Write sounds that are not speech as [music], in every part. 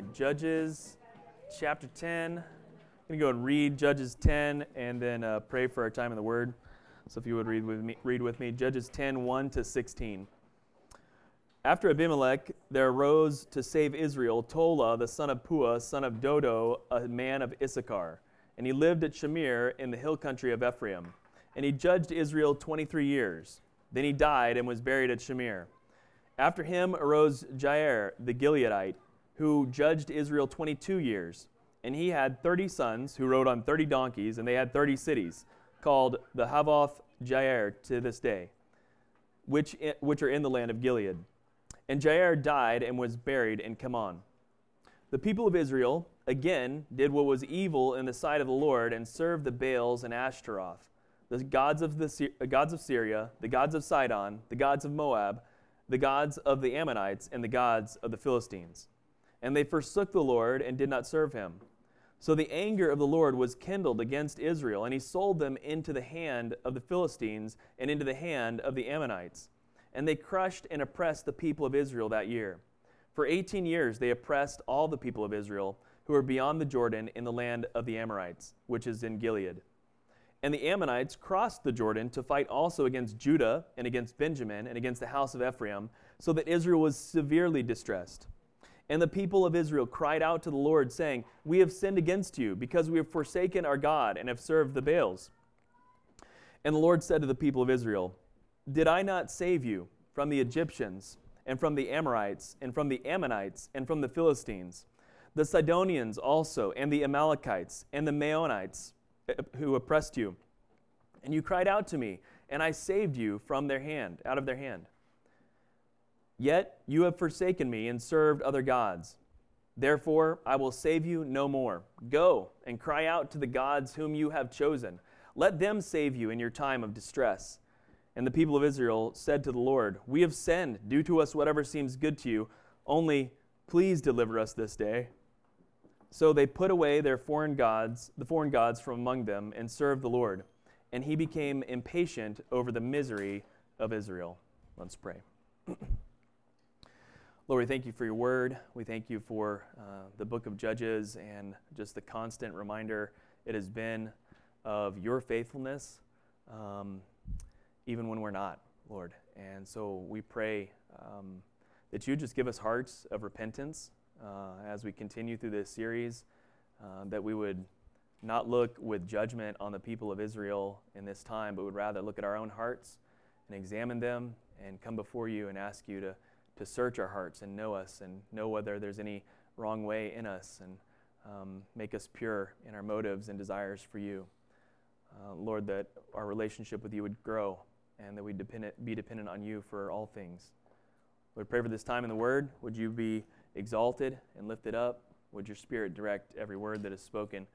right, Judges chapter 10. I'm going to go and read Judges 10 and then uh, pray for our time in the Word. So if you would read with me, read with me Judges 10 1 to 16. After Abimelech, there arose to save Israel Tola, the son of Puah, son of Dodo, a man of Issachar. And he lived at Shamir in the hill country of Ephraim. And he judged Israel 23 years. Then he died and was buried at Shamir. After him arose Jair, the Gileadite who judged Israel 22 years. And he had 30 sons who rode on 30 donkeys, and they had 30 cities, called the Havoth Jair to this day, which, which are in the land of Gilead. And Jair died and was buried in Kamon. The people of Israel, again, did what was evil in the sight of the Lord and served the Baals and Ashtaroth, the gods of, the, gods of Syria, the gods of Sidon, the gods of Moab, the gods of the Ammonites, and the gods of the Philistines and they forsook the Lord and did not serve him. So the anger of the Lord was kindled against Israel, and he sold them into the hand of the Philistines and into the hand of the Ammonites. And they crushed and oppressed the people of Israel that year. For 18 years they oppressed all the people of Israel who were beyond the Jordan in the land of the Amorites, which is in Gilead. And the Ammonites crossed the Jordan to fight also against Judah and against Benjamin and against the house of Ephraim, so that Israel was severely distressed. And the people of Israel cried out to the Lord, saying, We have sinned against you, because we have forsaken our God and have served the Baals. And the Lord said to the people of Israel, Did I not save you from the Egyptians, and from the Amorites, and from the Ammonites, and from the Philistines, the Sidonians also, and the Amalekites, and the Maonites, eh, who oppressed you? And you cried out to me, and I saved you from their hand, out of their hand. Yet you have forsaken me and served other gods. Therefore, I will save you no more. Go and cry out to the gods whom you have chosen. Let them save you in your time of distress. And the people of Israel said to the Lord, We have sinned. Do to us whatever seems good to you. Only please deliver us this day. So they put away their foreign gods, the foreign gods from among them, and served the Lord. And he became impatient over the misery of Israel. Let's pray. [clears throat] Lord, we thank you for your word. We thank you for uh, the book of Judges and just the constant reminder it has been of your faithfulness, um, even when we're not, Lord. And so we pray um, that you just give us hearts of repentance uh, as we continue through this series, uh, that we would not look with judgment on the people of Israel in this time, but would rather look at our own hearts and examine them and come before you and ask you to to search our hearts and know us and know whether there's any wrong way in us and um, make us pure in our motives and desires for you. Uh, Lord, that our relationship with you would grow and that we dependent, be dependent on you for all things. We pray for this time in the Word. Would you be exalted and lifted up? Would your Spirit direct every word that is spoken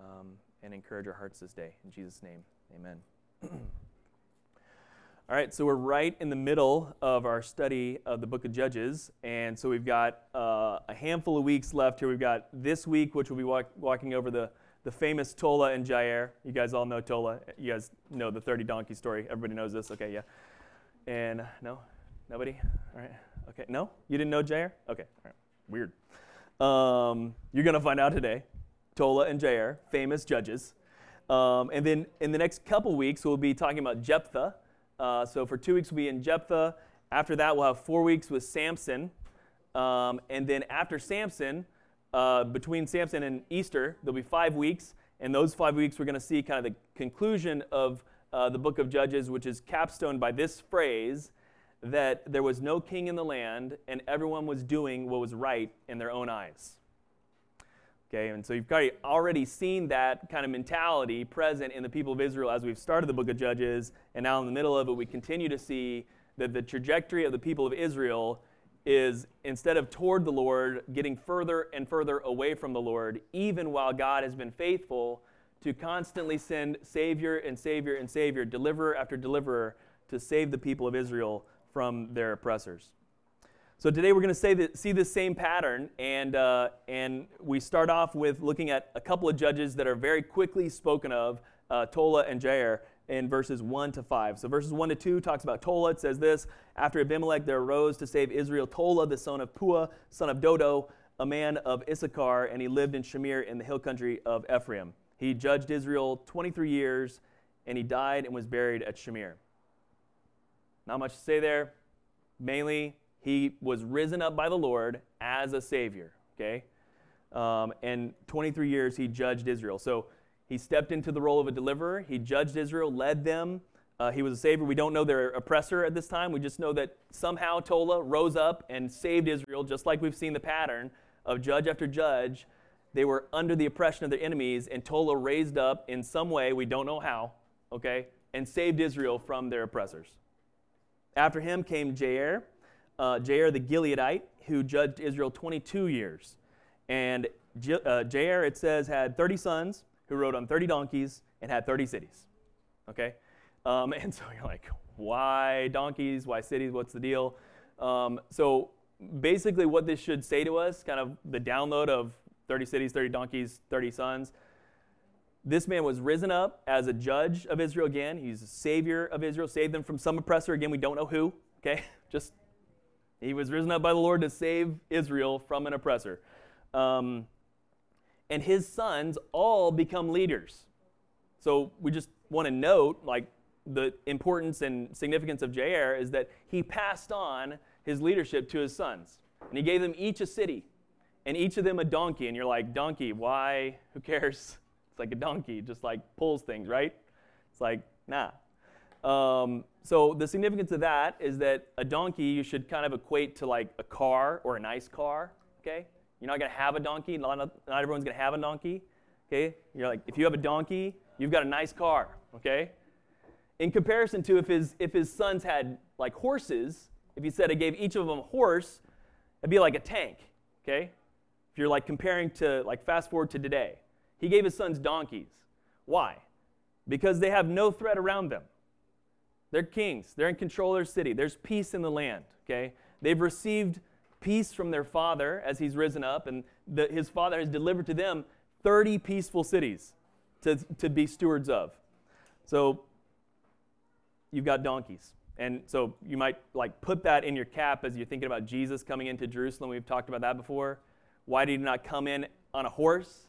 um, and encourage our hearts this day? In Jesus' name, amen. [clears throat] All right, so we're right in the middle of our study of the book of Judges. And so we've got uh, a handful of weeks left here. We've got this week, which we'll be walk- walking over the, the famous Tola and Jair. You guys all know Tola. You guys know the 30 donkey story. Everybody knows this. Okay, yeah. And no? Nobody? All right. Okay, no? You didn't know Jair? Okay, all right. Weird. Um, you're going to find out today. Tola and Jair, famous judges. Um, and then in the next couple weeks, we'll be talking about Jephthah. Uh, so for two weeks, we'll be in Jephthah. After that, we'll have four weeks with Samson. Um, and then after Samson, uh, between Samson and Easter, there'll be five weeks. And those five weeks, we're going to see kind of the conclusion of uh, the book of Judges, which is capstone by this phrase that there was no king in the land, and everyone was doing what was right in their own eyes. Okay, and so you've already seen that kind of mentality present in the people of Israel as we've started the book of Judges, and now in the middle of it, we continue to see that the trajectory of the people of Israel is instead of toward the Lord, getting further and further away from the Lord, even while God has been faithful to constantly send Savior and Savior and Savior, deliverer after deliverer, to save the people of Israel from their oppressors. So today we're going to see this same pattern, and, uh, and we start off with looking at a couple of judges that are very quickly spoken of, uh, Tola and Jair, in verses 1 to 5. So verses 1 to 2 talks about Tola. It says this, After Abimelech there arose to save Israel Tola, the son of Puah, son of Dodo, a man of Issachar, and he lived in Shamir in the hill country of Ephraim. He judged Israel 23 years, and he died and was buried at Shamir. Not much to say there. Mainly, he was risen up by the Lord as a Savior, okay? Um, and 23 years he judged Israel. So he stepped into the role of a deliverer. He judged Israel, led them. Uh, he was a savior. We don't know their oppressor at this time. We just know that somehow Tola rose up and saved Israel, just like we've seen the pattern of judge after judge. They were under the oppression of their enemies, and Tola raised up in some way, we don't know how, okay, and saved Israel from their oppressors. After him came Jair, uh, Jair the Gileadite, who judged Israel 22 years. And J- uh, Jair, it says, had 30 sons who rode on 30 donkeys and had 30 cities. Okay? Um, [laughs] and so you're like, why donkeys? Why cities? What's the deal? Um, so basically, what this should say to us, kind of the download of 30 cities, 30 donkeys, 30 sons. This man was risen up as a judge of Israel again. He's a savior of Israel, saved them from some oppressor. Again, we don't know who, okay? [laughs] Just, he was risen up by the Lord to save Israel from an oppressor. Um, and his sons all become leaders. So we just want to note, like, the importance and significance of Jair is that he passed on his leadership to his sons. And he gave them each a city and each of them a donkey. And you're like, donkey, why? Who cares? [laughs] It's like a donkey, just like pulls things, right? It's like, nah. Um, so the significance of that is that a donkey you should kind of equate to like a car or a nice car, okay? You're not to have a donkey. Not, not everyone's to have a donkey, okay? You're like, if you have a donkey, you've got a nice car, okay? In comparison to if his, if his sons had like horses, if he said I gave each of them a horse, it'd be like a tank, okay? If you're like comparing to, like fast forward to today, he gave his sons donkeys. Why? Because they have no threat around them. They're kings, they're in control of their city, there's peace in the land, okay? They've received peace from their father as he's risen up, and the, his father has delivered to them 30 peaceful cities to, to be stewards of. So you've got donkeys. And so you might like put that in your cap as you're thinking about Jesus coming into Jerusalem. We've talked about that before. Why did he not come in on a horse?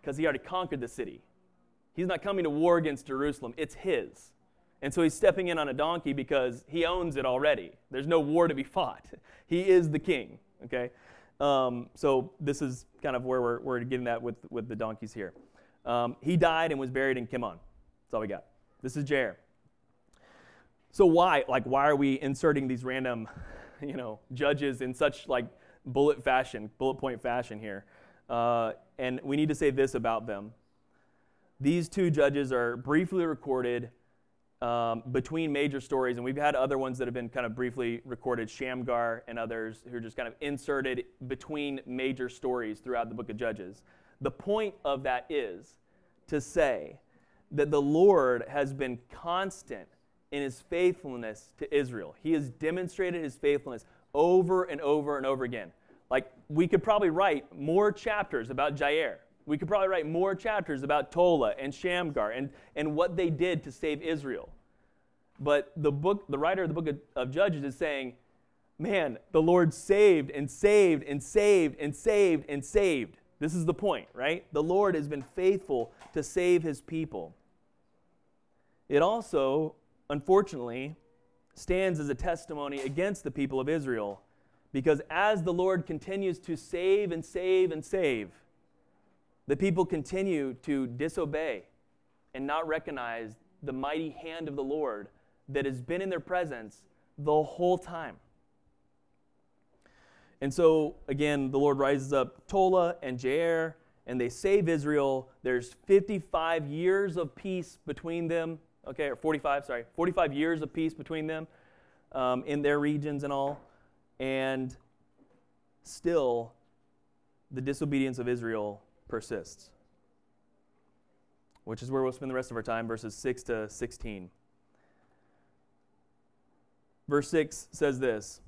Because he already conquered the city. He's not coming to war against Jerusalem, it's his. And so he's stepping in on a donkey because he owns it already. There's no war to be fought. [laughs] He is the king, okay? Um, so this is kind of where we're, we're getting that with, with the donkeys here. Um, he died and was buried in Kimon. That's all we got. This is Jair. So why, like, why are we inserting these random, [laughs] you know, judges in such like bullet fashion, bullet point fashion here? Uh, and we need to say this about them. These two judges are briefly recorded um, between major stories, and we've had other ones that have been kind of briefly recorded, Shamgar and others, who are just kind of inserted between major stories throughout the book of Judges. The point of that is to say that the Lord has been constant in his faithfulness to Israel. He has demonstrated his faithfulness over and over and over again. Like, we could probably write more chapters about Jair. We could probably write more chapters about Tola and Shamgar and, and what they did to save Israel. But the book, the writer of the book of, of Judges is saying, man, the Lord saved and saved and saved and saved and saved. This is the point, right? The Lord has been faithful to save his people. It also unfortunately, stands as a testimony against the people of Israel. Because as the Lord continues to save and save and save, the people continue to disobey and not recognize the mighty hand of the Lord that has been in their presence the whole time. And so, again, the Lord rises up Tola and Jair, and they save Israel. There's 55 years of peace between them okay, or 45, sorry, 45 years of peace between them um, in their regions and all. And still, the disobedience of Israel persists, which is where we'll spend the rest of our time, verses 6 to 16. Verse 6 says this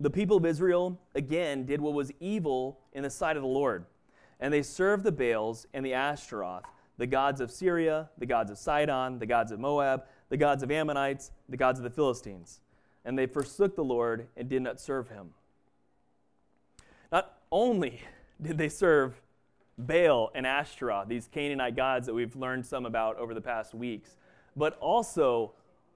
The people of Israel again did what was evil in the sight of the Lord, and they served the Baals and the Ashtaroth the gods of Syria, the gods of Sidon, the gods of Moab, the gods of Ammonites, the gods of the Philistines. And they forsook the Lord and did not serve him. Not only did they serve Baal and Ashtoreth, these Canaanite gods that we've learned some about over the past weeks, but also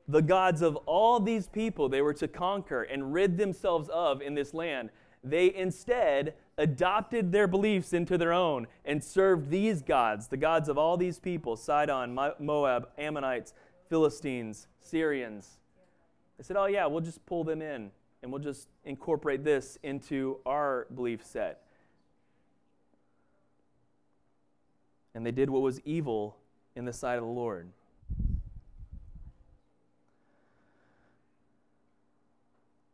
the gods of all these people they were to conquer and rid themselves of in this land. They instead adopted their beliefs into their own and served these gods, the gods of all these people Sidon, Moab, Ammonites, Philistines, Syrians. They said, Oh, yeah, we'll just pull them in and we'll just incorporate this into our belief set. And they did what was evil in the sight of the Lord.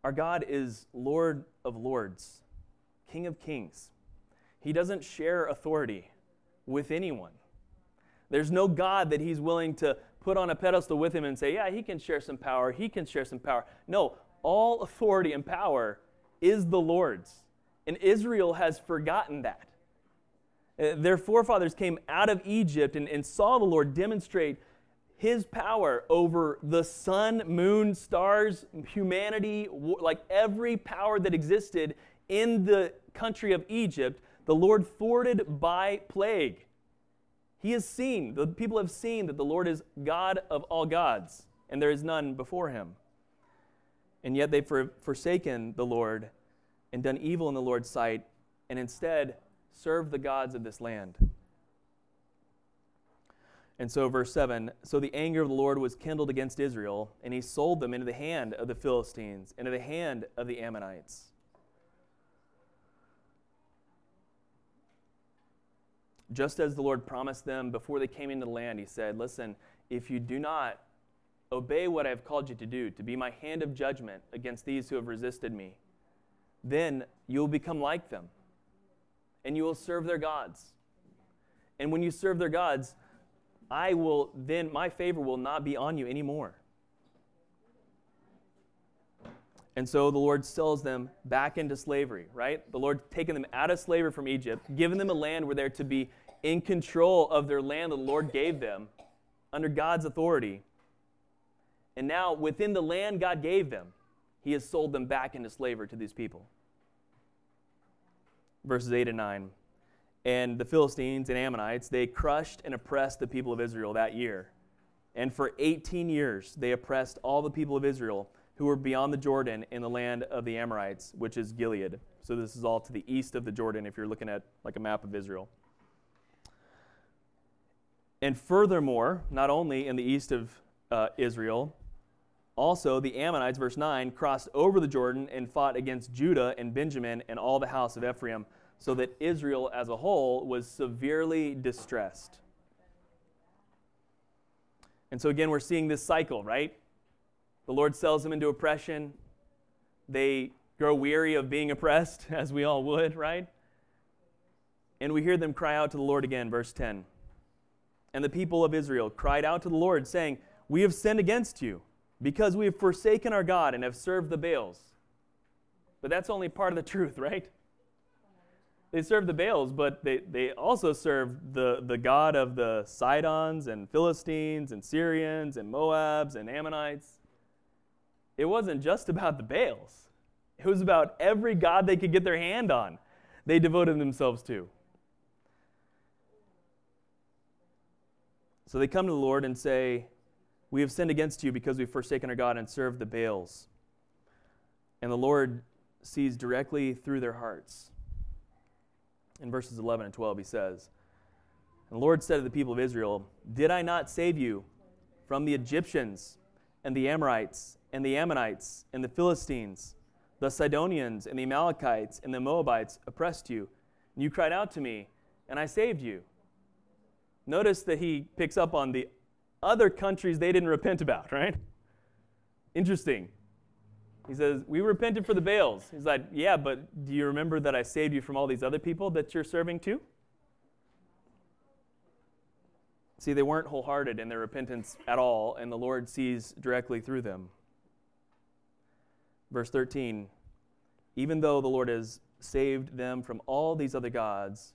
Our God is Lord of lords, King of kings. He doesn't share authority with anyone. There's no God that he's willing to put on a pedestal with him and say, yeah, he can share some power, he can share some power. No, all authority and power is the Lord's. And Israel has forgotten that. Uh, their forefathers came out of Egypt and, and saw the Lord demonstrate his power over the sun, moon, stars, humanity, like every power that existed in the country of Egypt, the Lord thwarted by plague. He has seen, the people have seen that the Lord is God of all gods, and there is none before him. And yet they've forsaken the Lord and done evil in the Lord's sight, and instead served the gods of this land. And so, verse 7 So the anger of the Lord was kindled against Israel, and he sold them into the hand of the Philistines, into the hand of the Ammonites. Just as the Lord promised them before they came into the land, he said, Listen, if you do not obey what I have called you to do, to be my hand of judgment against these who have resisted me, then you will become like them, and you will serve their gods. And when you serve their gods, I will then, my favor will not be on you anymore. And so the Lord sells them back into slavery, right? The Lord taking them out of slavery from Egypt, giving them a land where they're to be in control of their land that the Lord gave them under God's authority. And now, within the land God gave them, He has sold them back into slavery to these people. Verses 8 and 9 and the Philistines and Ammonites, they crushed and oppressed the people of Israel that year. And for 18 years, they oppressed all the people of Israel who were beyond the Jordan in the land of the Amorites, which is Gilead. So this is all to the east of the Jordan if you're looking at like a map of Israel. And furthermore, not only in the east of uh, Israel, also the Ammonites, verse 9, crossed over the Jordan and fought against Judah and Benjamin and all the house of Ephraim so that Israel as a whole was severely distressed. And so again, we're seeing this cycle, right? The Lord sells them into oppression. They grow weary of being oppressed, [laughs] as we all would, right? And we hear them cry out to the Lord again, verse 10. And the people of Israel cried out to the Lord, saying, We have sinned against you, because we have forsaken our God and have served the Baals. But that's only part of the [laughs] truth, right? They served the Baals, but they, they also served the, the God of the Sidons and Philistines and Syrians and Moabs and Ammonites. It wasn't just about the Baals, it was about every God they could get their hand on, they devoted themselves to. So they come to the Lord and say, We have sinned against you because we've forsaken our God and served the Baals. And the Lord sees directly through their hearts in verses 11 and 12, he says, And the Lord said to the people of Israel, Did I not save you from the Egyptians and the Amorites and the Ammonites and the Philistines? The Sidonians and the Amalekites and the Moabites oppressed you, and you cried out to me, and I saved you. Notice that he picks up on the other countries they didn't repent about, [laughs] right? Interesting. He says, We repented for the Baals. He's like, Yeah, but do you remember that I saved you from all these other people that you're serving too? See, they weren't wholehearted in their repentance at all, and the Lord sees directly through them. Verse 13 Even though the Lord has saved them from all these other gods,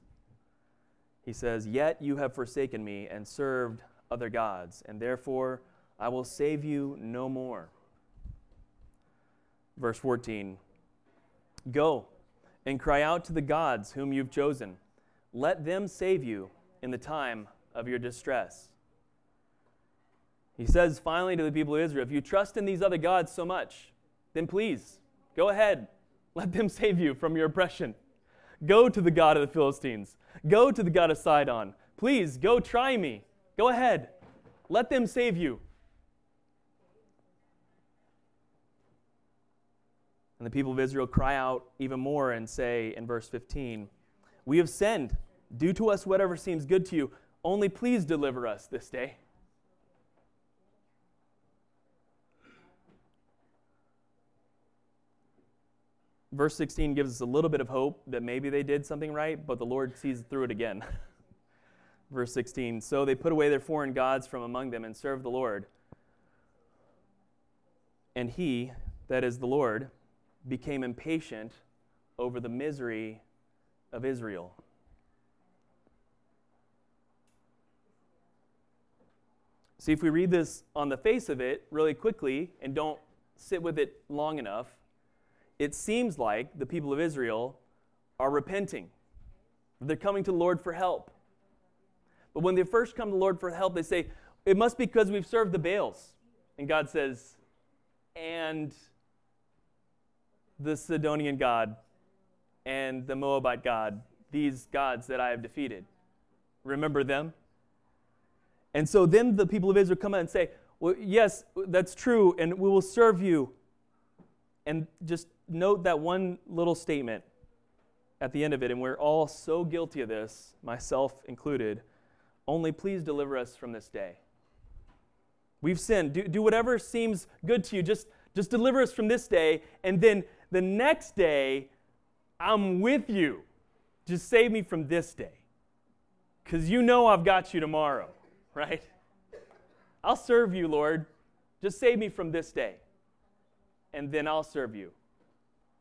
he says, Yet you have forsaken me and served other gods, and therefore I will save you no more. Verse 14 Go and cry out to the gods whom you've chosen. Let them save you in the time of your distress. He says finally to the people of Israel if you trust in these other gods so much, then please go ahead, let them save you from your oppression. Go to the God of the Philistines, go to the God of Sidon. Please go try me. Go ahead, let them save you. And the people of Israel cry out even more and say in verse 15, We have sinned. Do to us whatever seems good to you. Only please deliver us this day. Verse 16 gives us a little bit of hope that maybe they did something right, but the Lord sees through it again. [laughs] Verse 16 So they put away their foreign gods from among them and served the Lord. And he, that is the Lord, became impatient over the misery of Israel. See, if we read this on the face of it really quickly and don't sit with it long enough, it seems like the people of Israel are repenting. They're coming to the Lord for help. But when they first come to the Lord for help, they say, It must be because we've served the Baals. And God says, And the Sidonian God and the Moabite God, these gods that I have defeated. Remember them? And so then the people of Israel come out and say, Well, yes, that's true, and we will serve you. And just note that one little statement at the end of it, and we're all so guilty of this, myself included. Only please deliver us from this day. We've sinned. Do, do whatever seems good to you. Just, just deliver us from this day, and then the next day, I'm with you. Just save me from this day. Because you know I've got you tomorrow, [laughs] right? I'll serve you, Lord. Just save me from this day. And then I'll serve you.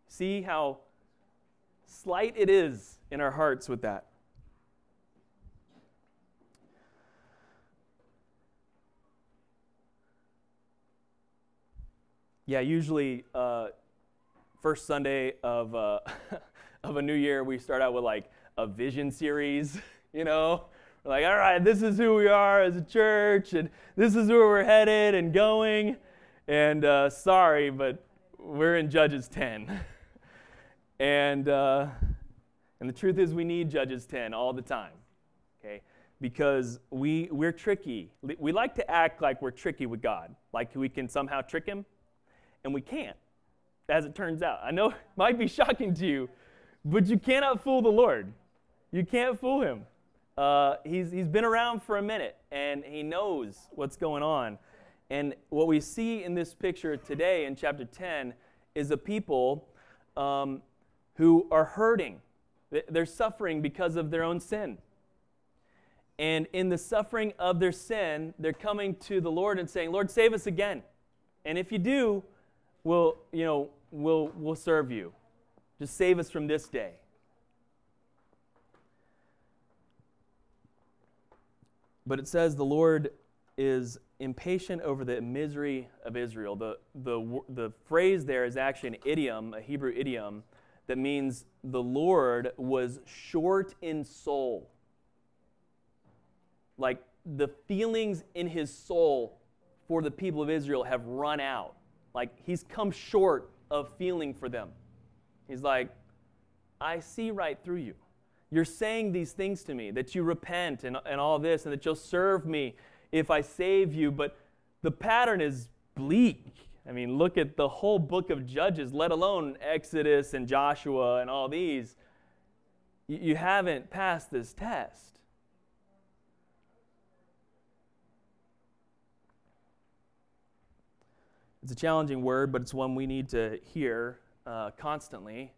See how slight it is in our hearts with that. Yeah, usually uh, first Sunday of, uh, [laughs] of a new year, we start out with like a vision series, [laughs] you know? We're like, all right, this is who we are as a church, and this is where we're headed and going. And uh, sorry, but we're in Judges 10. [laughs] and, uh, and the truth is, we need Judges 10 all the time, okay? Because we, we're tricky. We like to act like we're tricky with God, like we can somehow trick Him, and we can't as it turns out. I know [laughs] it might be shocking to you, but you cannot fool the Lord. You can't fool him. Uh, he's, he's been around for a minute and he knows what's going on. And what we see in this picture today in chapter 10 is a people um, who are hurting. They're suffering because of their own sin. And in the suffering of their sin, they're coming to the Lord and saying, Lord, save us again. And if you do, we'll, you know, we'll, we'll serve you. Just save us from this day. But it says the Lord is impatient over the misery of Israel. The, the, the phrase there is actually an idiom, a Hebrew idiom, that means the Lord was short in soul. Like the feelings in his soul for the people of Israel have run out. Like he's come short of feeling for them. He's like, I see right through you. You're saying these things to me, that you repent and, and all this, and that you'll serve me if I save you, but the pattern is bleak. I mean, look at the whole book of Judges, let alone Exodus and Joshua and all these. You, you haven't passed this test. It's a challenging word, but it's one we need to hear uh, constantly.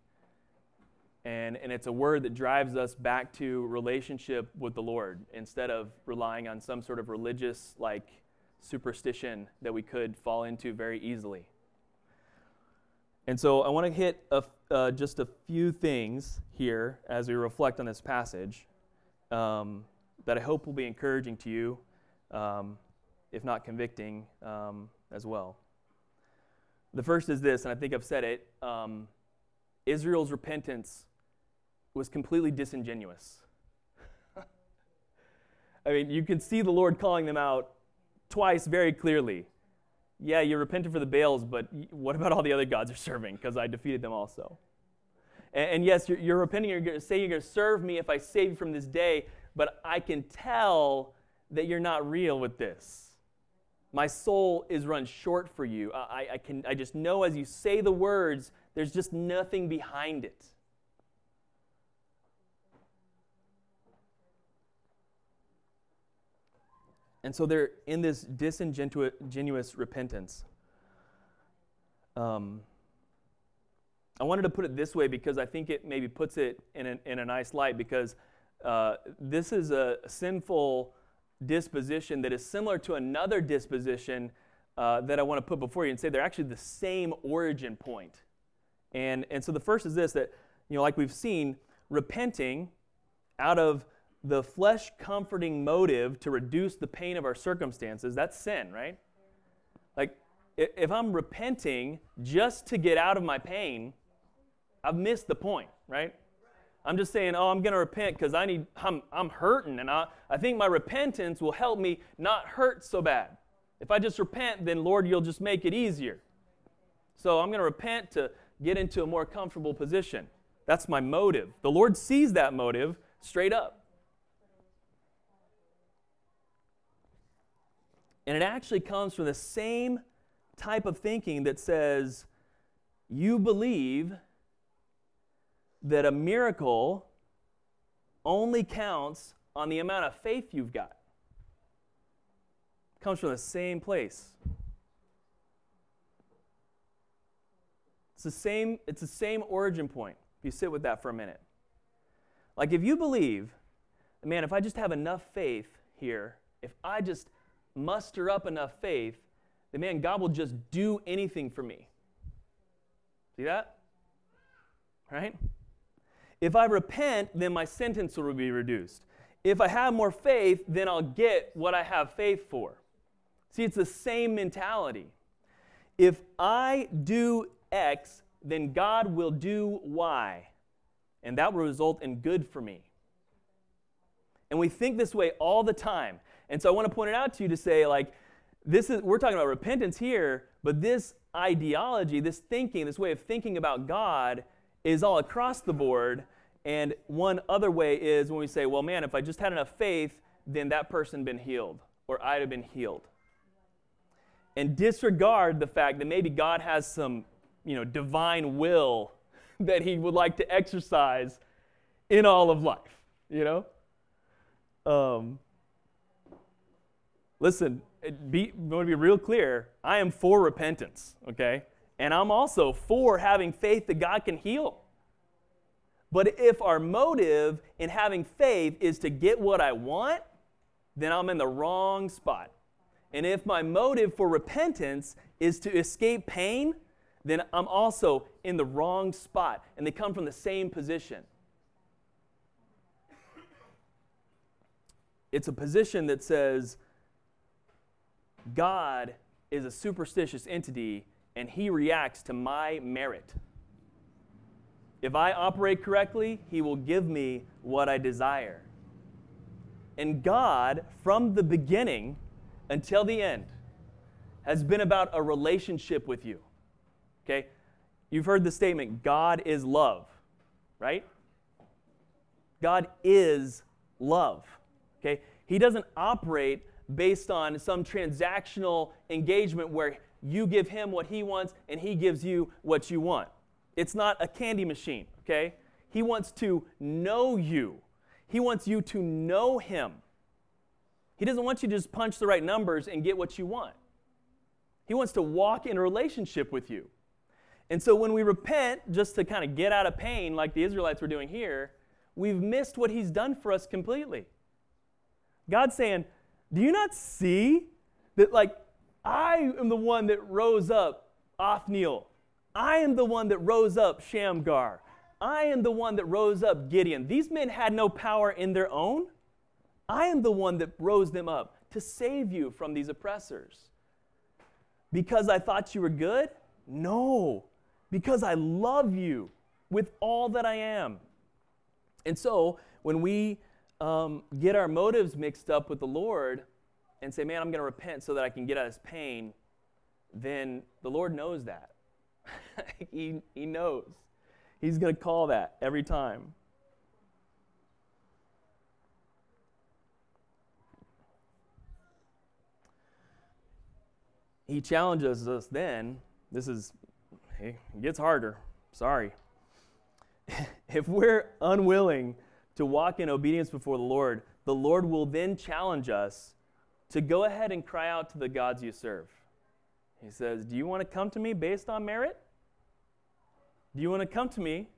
And, and it's a word that drives us back to relationship with the Lord instead of relying on some sort of religious like superstition that we could fall into very easily. And so I want to hit a, uh, just a few things here as we reflect on this passage um, that I hope will be encouraging to you, um, if not convicting um, as well. The first is this, and I think I've said it um, Israel's repentance was completely disingenuous. [laughs] I mean, you can see the Lord calling them out twice very clearly. Yeah, you're repentant for the Baals, but what about all the other gods you're serving? Because I defeated them also. And, and yes, you're, you're, repenting, you're going to say you're going to serve me if I save you from this day, but I can tell that you're not real with this. My soul is run short for you. I, I, can, I just know as you say the words, there's just nothing behind it. And so they're in this disingenuous repentance. Um, I wanted to put it this way because I think it maybe puts it in a, in a nice light because uh, this is a sinful disposition that is similar to another disposition uh, that I want to put before you and say they're actually the same origin point. And, and so the first is this that, you know, like we've seen, repenting out of the flesh comforting motive to reduce the pain of our circumstances, that's sin, right? Like, if I'm repenting just to get out of my pain, I've missed the point, right? I'm just saying, oh, I'm going to repent because I need, I'm, I'm hurting, and I, I think my repentance will help me not hurt so bad. If I just repent, then Lord, you'll just make it easier. So I'm going to repent to get into a more comfortable position. That's my motive. The Lord sees that motive straight up. And it actually comes from the same type of thinking that says, you believe that a miracle only counts on the amount of faith you've got. It comes from the same place. It's the same, it's the same origin point. If you sit with that for a minute. Like if you believe, man, if I just have enough faith here, if I just muster up enough faith, then man, God will just do anything for me. See that? Right? If I repent, then my sentence will be reduced. If I have more faith, then I'll get what I have faith for. See, it's the same mentality. If I do X, then God will do Y, and that will result in good for me. And we think this way all the time. And so I want to point it out to you to say, like, this is we're talking about repentance here, but this ideology, this thinking, this way of thinking about God is all across the board. And one other way is when we say, well, man, if I just had enough faith, then that person been healed, or I'd have been healed. And disregard the fact that maybe God has some, you know, divine will [laughs] that he would like to exercise in all of life, you know? Um, listen, be, I want to be real clear. I am for repentance, okay? And I'm also for having faith that God can heal. But if our motive in having faith is to get what I want, then I'm in the wrong spot. And if my motive for repentance is to escape pain, then I'm also in the wrong spot. And they come from the same position. It's a position that says God is a superstitious entity and he reacts to my merit. If I operate correctly, He will give me what I desire. And God, from the beginning until the end, has been about a relationship with you. Okay? You've heard the statement God is love, right? God is love. Okay? He doesn't operate based on some transactional engagement where you give him what he wants and he gives you what you want. It's not a candy machine, okay? He wants to know you. He wants you to know him. He doesn't want you to just punch the right numbers and get what you want. He wants to walk in a relationship with you. And so when we repent just to kind of get out of pain, like the Israelites were doing here, we've missed what he's done for us completely. God's saying, Do you not see that, like, I am the one that rose up Othniel I am the one that rose up Shamgar. I am the one that rose up Gideon. These men had no power in their own. I am the one that rose them up to save you from these oppressors. Because I thought you were good? No, because I love you with all that I am. And so when we um, get our motives mixed up with the Lord and say, man, I'm going to repent so that I can get out of this pain, then the Lord knows that. [laughs] he, he knows. He's going to call that every time. He challenges us then. This is, it gets harder. Sorry. [laughs] if we're unwilling to walk in obedience before the Lord, the Lord will then challenge us to go ahead and cry out to the gods you serve. He says, Do you want to come to me based on merit? Do you want to come to me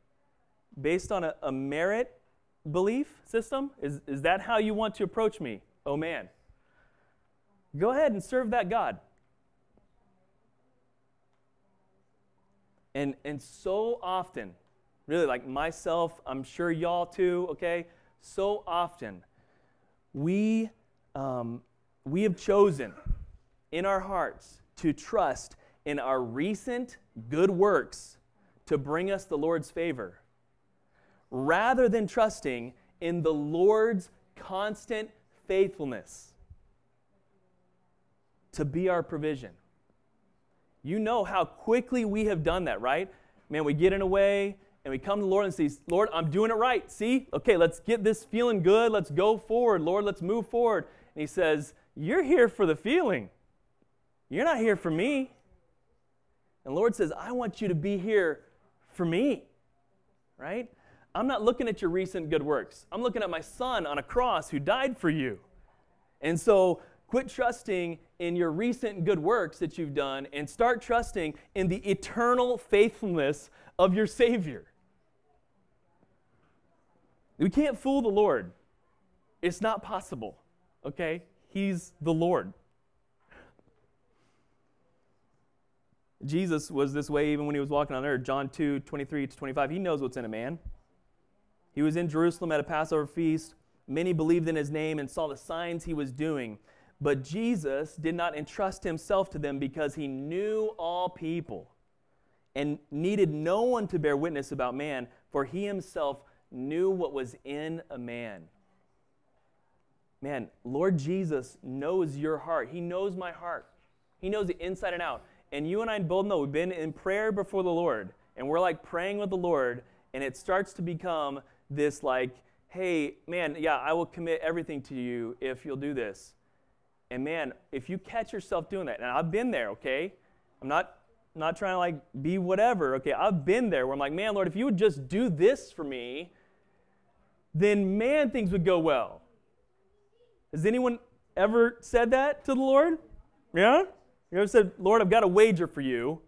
based on a, a merit belief system? Is, is that how you want to approach me? Oh man. Go ahead and serve that God. And, and so often, really like myself, I'm sure y'all too, okay? So often, we, um, we have chosen in our hearts to trust in our recent good works to bring us the Lord's favor, rather than trusting in the Lord's constant faithfulness to be our provision. You know how quickly we have done that, right? Man, we get in a way and we come to the Lord and say, Lord, I'm doing it right. See? Okay, let's get this feeling good. Let's go forward. Lord, let's move forward. And He says, You're here for the feeling. You're not here for me. And Lord says, I want you to be here for me, right? I'm not looking at your recent good works. I'm looking at my son on a cross who died for you. And so quit trusting in your recent good works that you've done and start trusting in the eternal faithfulness of your Savior. We can't fool the Lord. It's not possible, okay? He's the Lord. Jesus was this way even when he was walking on earth. John 2 23 to 25. He knows what's in a man. He was in Jerusalem at a Passover feast. Many believed in his name and saw the signs he was doing. But Jesus did not entrust himself to them because he knew all people and needed no one to bear witness about man, for he himself knew what was in a man. Man, Lord Jesus knows your heart. He knows my heart. He knows it inside and out. And you and I both know we've been in prayer before the Lord, and we're like praying with the Lord, and it starts to become this like, hey, man, yeah, I will commit everything to you if you'll do this. And man, if you catch yourself doing that, and I've been there, okay? I'm not not trying to like be whatever, okay? I've been there where I'm like, man, Lord, if you would just do this for me, then man, things would go well. Has anyone ever said that to the Lord? Yeah? You ever said, Lord, I've got a wager for you.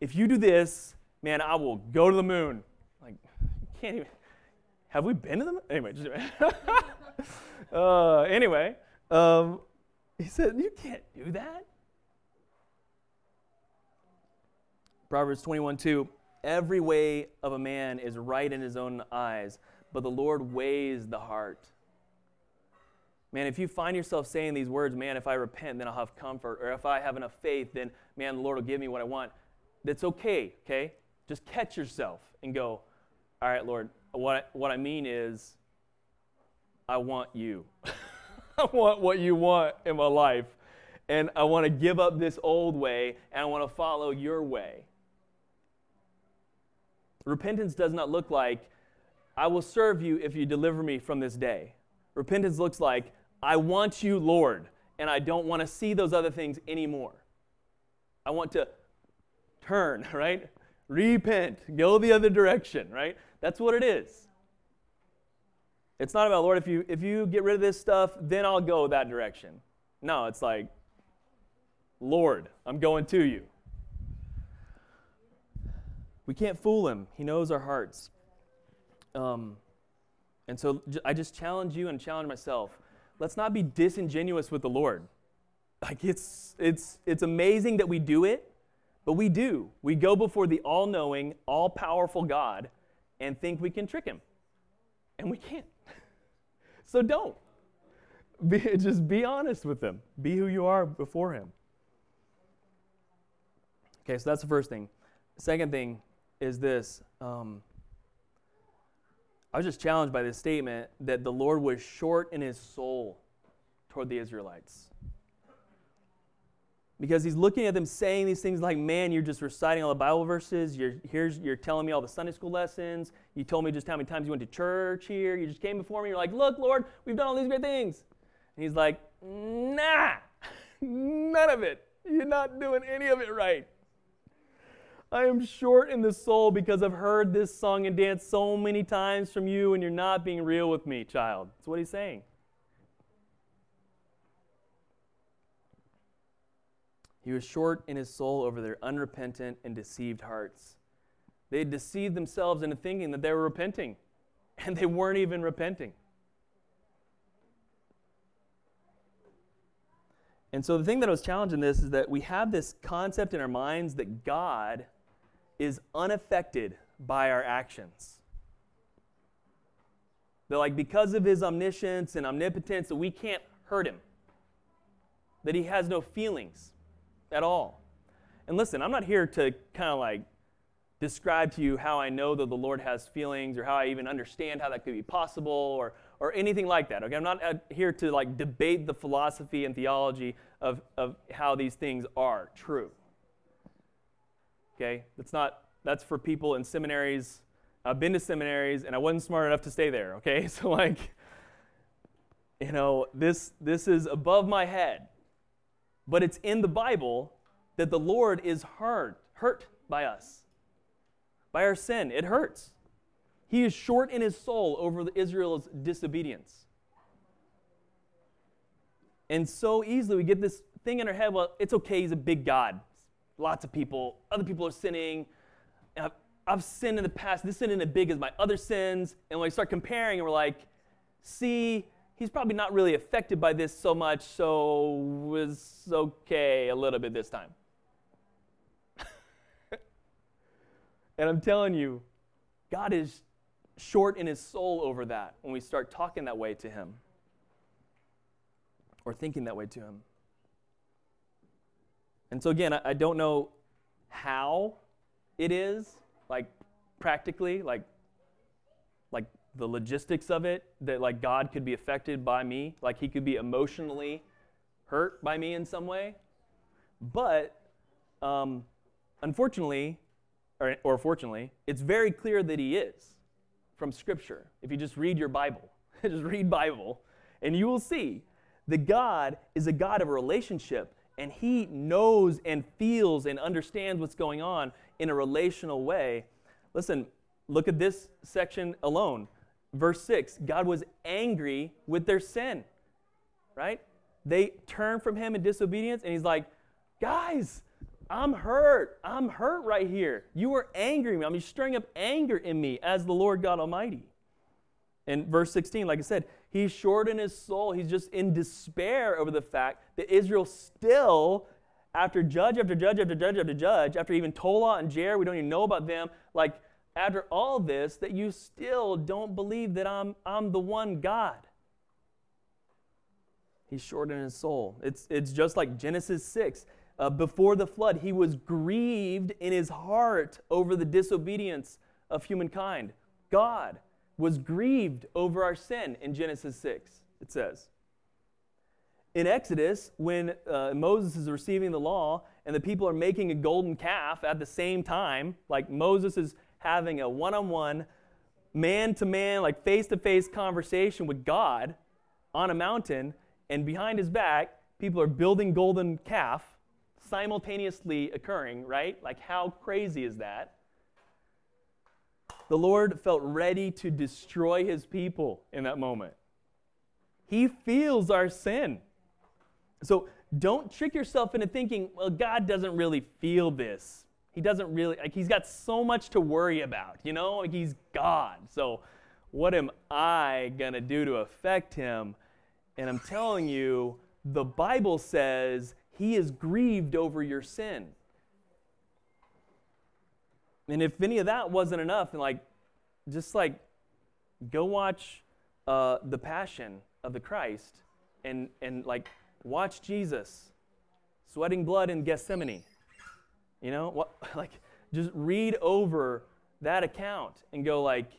If you do this, man, I will go to the moon. Like, you can't even. Have we been to the moon? Anyway, just, [laughs] uh, anyway, um, he said, You can't do that. Proverbs 21 2 Every way of a man is right in his own eyes, but the Lord weighs the heart. Man, if you find yourself saying these words, man, if I repent, then I'll have comfort, or if I have enough faith, then, man, the Lord will give me what I want. That's okay, okay? Just catch yourself and go, all right, Lord, what, what I mean is, I want you. [laughs] I want what you want in my life. And I want to give up this old way and I want to follow your way. Repentance does not look like, I will serve you if you deliver me from this day. Repentance looks like, I want you, Lord, and I don't want to see those other things anymore. I want to turn, [laughs] right? Repent, go the other direction, right? That's what it is. It's not about, Lord, if you, if you get rid of this stuff, then I'll go that direction. No, it's like, Lord, I'm going to you. We can't fool him. He knows our hearts. Um, and so I just challenge you and challenge myself. Let's not be disingenuous with the Lord. Like it's it's it's amazing that we do it, but we do. We go before the all-knowing, all-powerful God and think we can trick him. And we can't. [laughs] So don't. Be, just be honest with him. Be who you are before him. Okay, so that's the first thing. second thing is this um, I was just challenged by this statement that the Lord was short in his soul toward the Israelites. Because he's looking at them saying these things like, man, you're just reciting all the Bible verses. You're, here's, you're telling me all the Sunday school lessons. You told me just how many times you went to church here. You just came before me. You're like, look, Lord, we've done all these great things. And he's like, nah, [laughs] none of it. You're not doing any of it right. I am short in the soul because I've heard this song and dance so many times from you, and you're not being real with me, child. That's what he's saying. He was short in his soul over their unrepentant and deceived hearts. They had deceived themselves into thinking that they were repenting, [laughs] and they weren't even repenting. And so the thing that I was challenging this is that we have this concept in our minds that God is unaffected by our actions. That, like, because of his omniscience and omnipotence, that we can't hurt him, that he has no feelings at all. And listen, I'm not here to kind of like describe to you how I know that the Lord has feelings or how I even understand how that could be possible or, or anything like that. Okay, I'm not uh, here to like debate the philosophy and theology of, of how these things are true. Okay? That's not that's for people in seminaries. I've been to seminaries and I wasn't smart enough to stay there, okay? [laughs] So like you know, this this is above my head. But it's in the Bible that the Lord is hurt, hurt by us. By our sin. It hurts. He is short in his soul over Israel's disobedience. And so easily we get this thing in our head well, it's okay, he's a big God lots of people. Other people are sinning. I've, I've sinned in the past. This sin isn't as big as my other sins. And when we start comparing, and we're like, see, he's probably not really affected by this so much, so it's okay a little bit this time. [laughs] and I'm telling you, God is short in his soul over that when we start talking that way to him or thinking that way to him. And so, again, I, I don't know how it is, like practically, like, like the logistics of it, that like God could be affected by me, like he could be emotionally hurt by me in some way. But um, unfortunately, or, or fortunately, it's very clear that he is from Scripture. If you just read your Bible, [laughs] just read Bible, and you will see that God is a God of relationship and he knows and feels and understands what's going on in a relational way. Listen, look at this section alone. Verse 6 God was angry with their sin, right? They turned from him in disobedience, and he's like, Guys, I'm hurt. I'm hurt right here. You are angry me. I'm stirring up anger in me as the Lord God Almighty. And verse 16, like I said, He's short in his soul. He's just in despair over the fact that Israel still, after judge after judge after judge after judge, after even Tola and Jair, we don't even know about them, like after all this, that you still don't believe that I'm, I'm the one God. He's short in his soul. It's, it's just like Genesis 6. Uh, before the flood, he was grieved in his heart over the disobedience of humankind. God was grieved over our sin in Genesis 6, it says. In Exodus, when uh, Moses is receiving the law and the people are making a golden calf at the same time, like Moses is having a one on one, man to man, like face to face conversation with God on a mountain, and behind his back, people are building golden calf simultaneously occurring, right? Like, how crazy is that? The Lord felt ready to destroy his people in that moment. He feels our sin. So don't trick yourself into thinking, well, God doesn't really feel this. He doesn't really, like, he's got so much to worry about, you know? Like, he's God. So what am I going to do to affect him? And I'm telling you, the Bible says he is grieved over your sin. And if any of that wasn't enough, and like, just like, go watch uh, the Passion of the Christ, and and like, watch Jesus sweating blood in Gethsemane. You know, what [laughs] like, just read over that account and go like,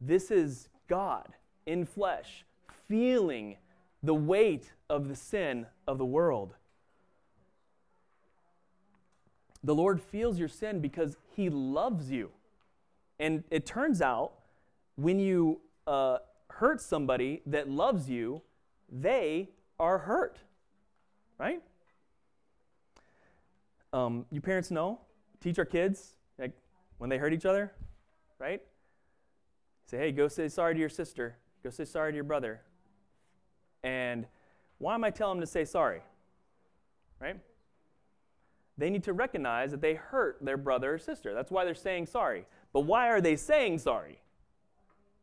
This is God in flesh, feeling the weight of the sin of the world. The Lord feels your sin because He loves you. And it turns out when you uh, hurt somebody that loves you, they are hurt, right? Um, you parents know, teach our kids like when they hurt each other, right? Say, hey, go say sorry to your sister. Go say sorry to your brother. And why am I telling them to say sorry? Right? They need to recognize that they hurt their brother or sister. That's why they're saying sorry. But why are they saying sorry?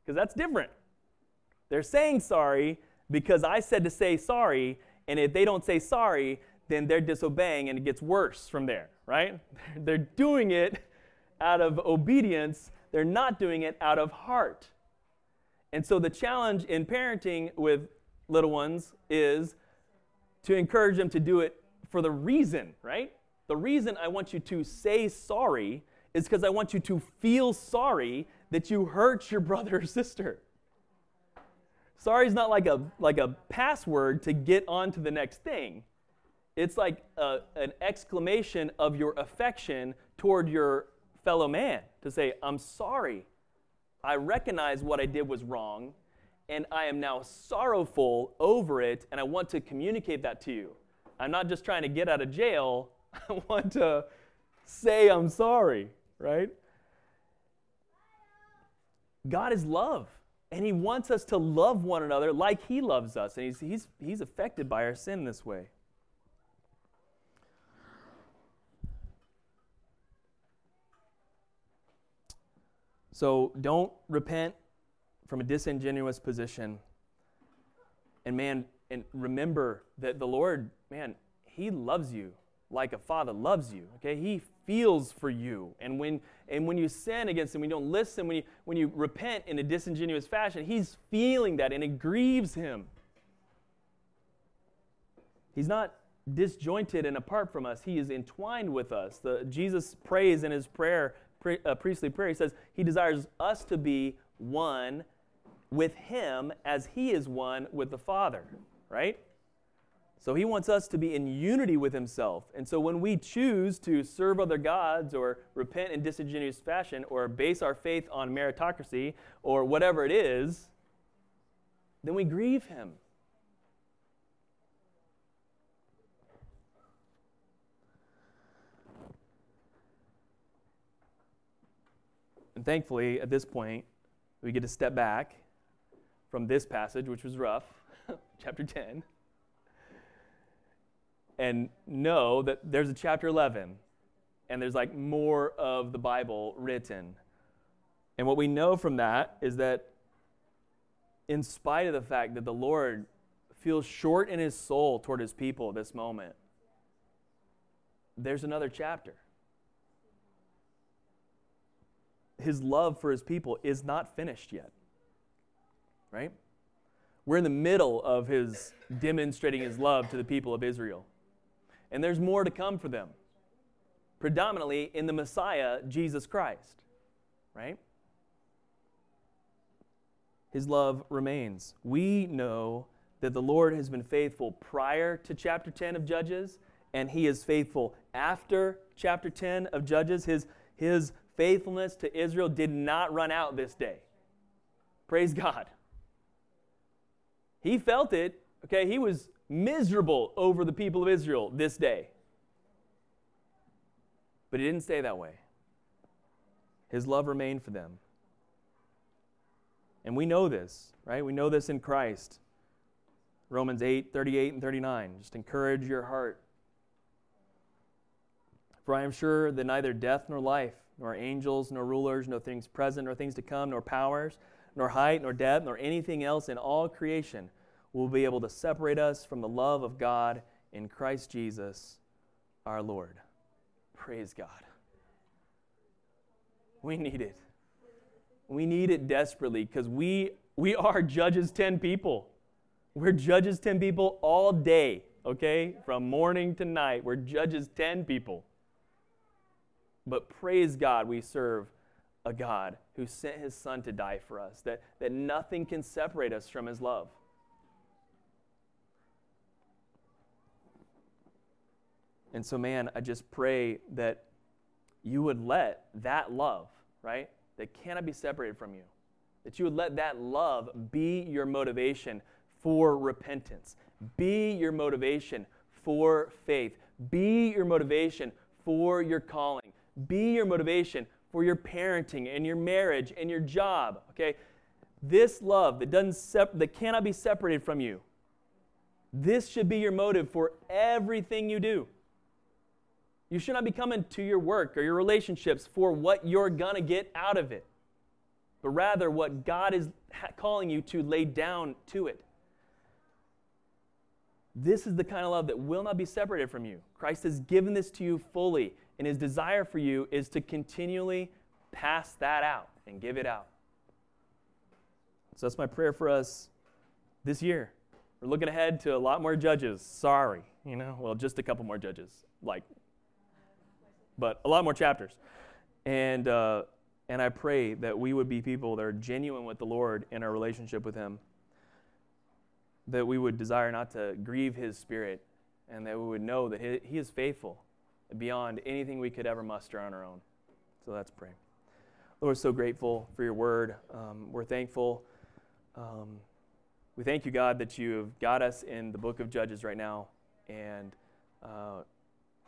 Because that's different. They're saying sorry because I said to say sorry, and if they don't say sorry, then they're disobeying and it gets worse from there, right? [laughs] They're doing it out of obedience, they're not doing it out of heart. And so the challenge in parenting with little ones is to encourage them to do it for the reason, right? The reason I want you to say sorry is because I want you to feel sorry that you hurt your [laughs] brother or sister. Sorry is not like a, like a password to get on to the next thing. It's like a, an exclamation of your affection toward your fellow man to say, I'm sorry. I recognize what I did was wrong, and I am now sorrowful over it, and I want to communicate that to you. I'm not just trying to get out of jail, [laughs] I want to say I'm sorry, right? God is love, and He wants us to love one another like He loves us, and He's, he's, he's affected by our sin this way. So don't repent from a disingenuous position. And man, and remember that the Lord, man, He loves you like a father loves you. Okay? He feels for you. And when and when you sin against him, when you don't listen, when you when you repent in a disingenuous fashion, he's feeling that and it grieves him. He's not disjointed and apart from us. He is entwined with us. The, Jesus prays in his prayer pre, uh, priestly prayer, he says he desires us to be one with him as he is one with the Father, right? So he wants us to be in unity with himself. And so when we choose to serve other gods or repent in disingenuous fashion or base our faith on meritocracy or whatever it is, then we grieve him. And thankfully, at this point, we get to step back from this passage, which was rough, [laughs] chapter 10, and know that there's a chapter 11, and there's like more of the Bible written. And what we know from that is that, in spite of the fact that the Lord feels short in his soul toward his people at this moment, there's another chapter his love for his people is not finished yet. Right? We're in the middle of his demonstrating his love to the people of Israel. And there's more to come for them, predominantly in the Messiah, Jesus Christ. Right? His love remains. We know that the Lord has been faithful prior to chapter 10 of Judges, and he is faithful after chapter 10 of Judges. His, his faithfulness to Israel did not run out this day. Praise God. He felt it, okay? He was miserable over the people of Israel this day. But he didn't stay that way. His love remained for them. And we know this, right? We know this in Christ. Romans 8, 38 and 39. Just encourage your heart. For I am sure that neither death nor life nor angels, nor rulers, nor things present, nor things to come, nor powers, nor height, nor depth, nor anything else in all creation will be able to separate us from the love of God in Christ Jesus our Lord. Praise God. We need it. We need it desperately because we, we are [laughs] Judges 10 people. We're Judges 10 people all day, okay? From morning to night. We're Judges 10 people. But praise God, we serve a God who sent his son to die for us, that, that nothing can separate us from his love. And so, man, I just pray that you would let that love, right, that cannot be separated from you, that you would let that love be your motivation for repentance, be your motivation for faith, be your motivation for your calling, be your motivation for your parenting and your marriage and your job, okay? This love that, doesn't sep- that cannot be separated from you, this should be your motive for everything you do. You should not be coming to your work or your relationships for what you're going to get out of it, but rather what God is calling you to lay down to it. This is the kind of love that will not be separated from you. Christ has given this to you fully, and his desire for you is to continually pass that out and give it out. So that's my prayer for us this year. We're looking ahead to a lot more judges. Sorry, you know, well, just a couple more judges, like, but a lot more chapters. And, uh, and I pray that we would be people that are genuine with the Lord in our relationship with Him that we would desire not to grieve his spirit and that we would know that he, is faithful beyond anything we could ever muster on our own. So let's pray. Lord, we're so grateful for your word. Um, we're thankful. Um, we thank you, God, that you have got us in the book of Judges right now, and uh,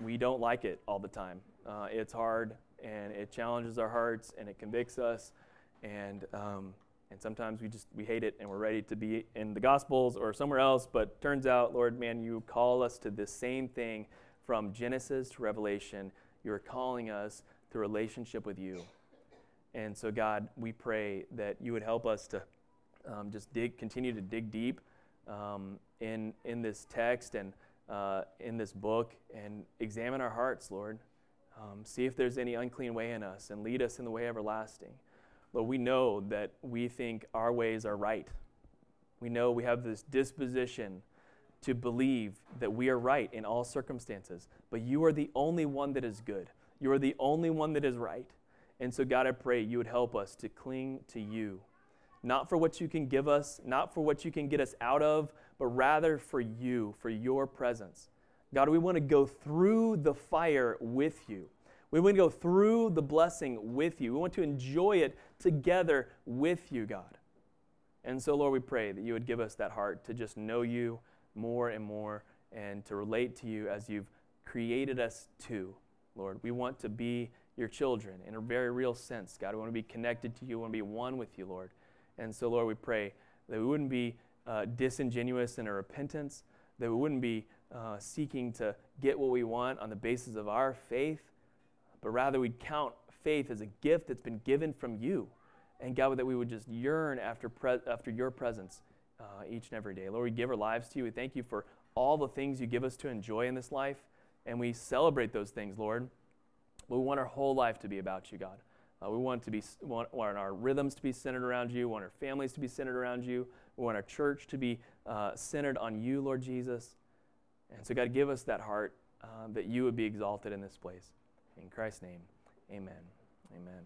we don't like it all the time. Uh, it's hard, and it challenges our hearts, and it convicts us, and um, and sometimes we just we hate it and we're ready to be in the gospels or somewhere else but turns out lord man you call us to this same thing from genesis to revelation. You're calling us to relationship with you. And so god we pray that you would help us to um, just dig continue to dig deep um, in in this text and uh, in this book and examine our hearts lord um, see if there's any unclean way in us and lead us in the way everlasting Lord, we know that we think our ways are right. We know we have this disposition to believe that we are right in all circumstances, but you are the only one that is good. You are the only one that is right. And so, God, I pray you would help us to cling to you, not for what you can give us, not for what you can get us out of, but rather for you, for your presence. God, we want to go through the fire with you. We want to go through the blessing with you. We want to enjoy it together with you, God. And so, Lord, we pray that you would give us that heart to just know you more and more and to relate to you as you've created us to, Lord. We want to be your children in a very real sense, God. We want to be connected to you. We want to be one with you, Lord. And so, Lord, we pray that we wouldn't be uh, disingenuous in our repentance, that we wouldn't be uh, seeking to get what we want on the basis of our faith, but rather we'd count faith as a gift that's been given from you. And God, that we would just yearn after, pre- after your presence uh, each and every day. Lord, we give our lives to you. We thank you for all the things you give us to enjoy in this life. And we celebrate those things, Lord. We want our whole life to be about you, God. Uh, we want, to be, want, want our rhythms to be centered around you. We want our families to be centered around you. We want our church to be uh, centered on you, Lord Jesus. And so, God, give us that heart uh, that you would be exalted in this place. In Christ's name, amen. Amen.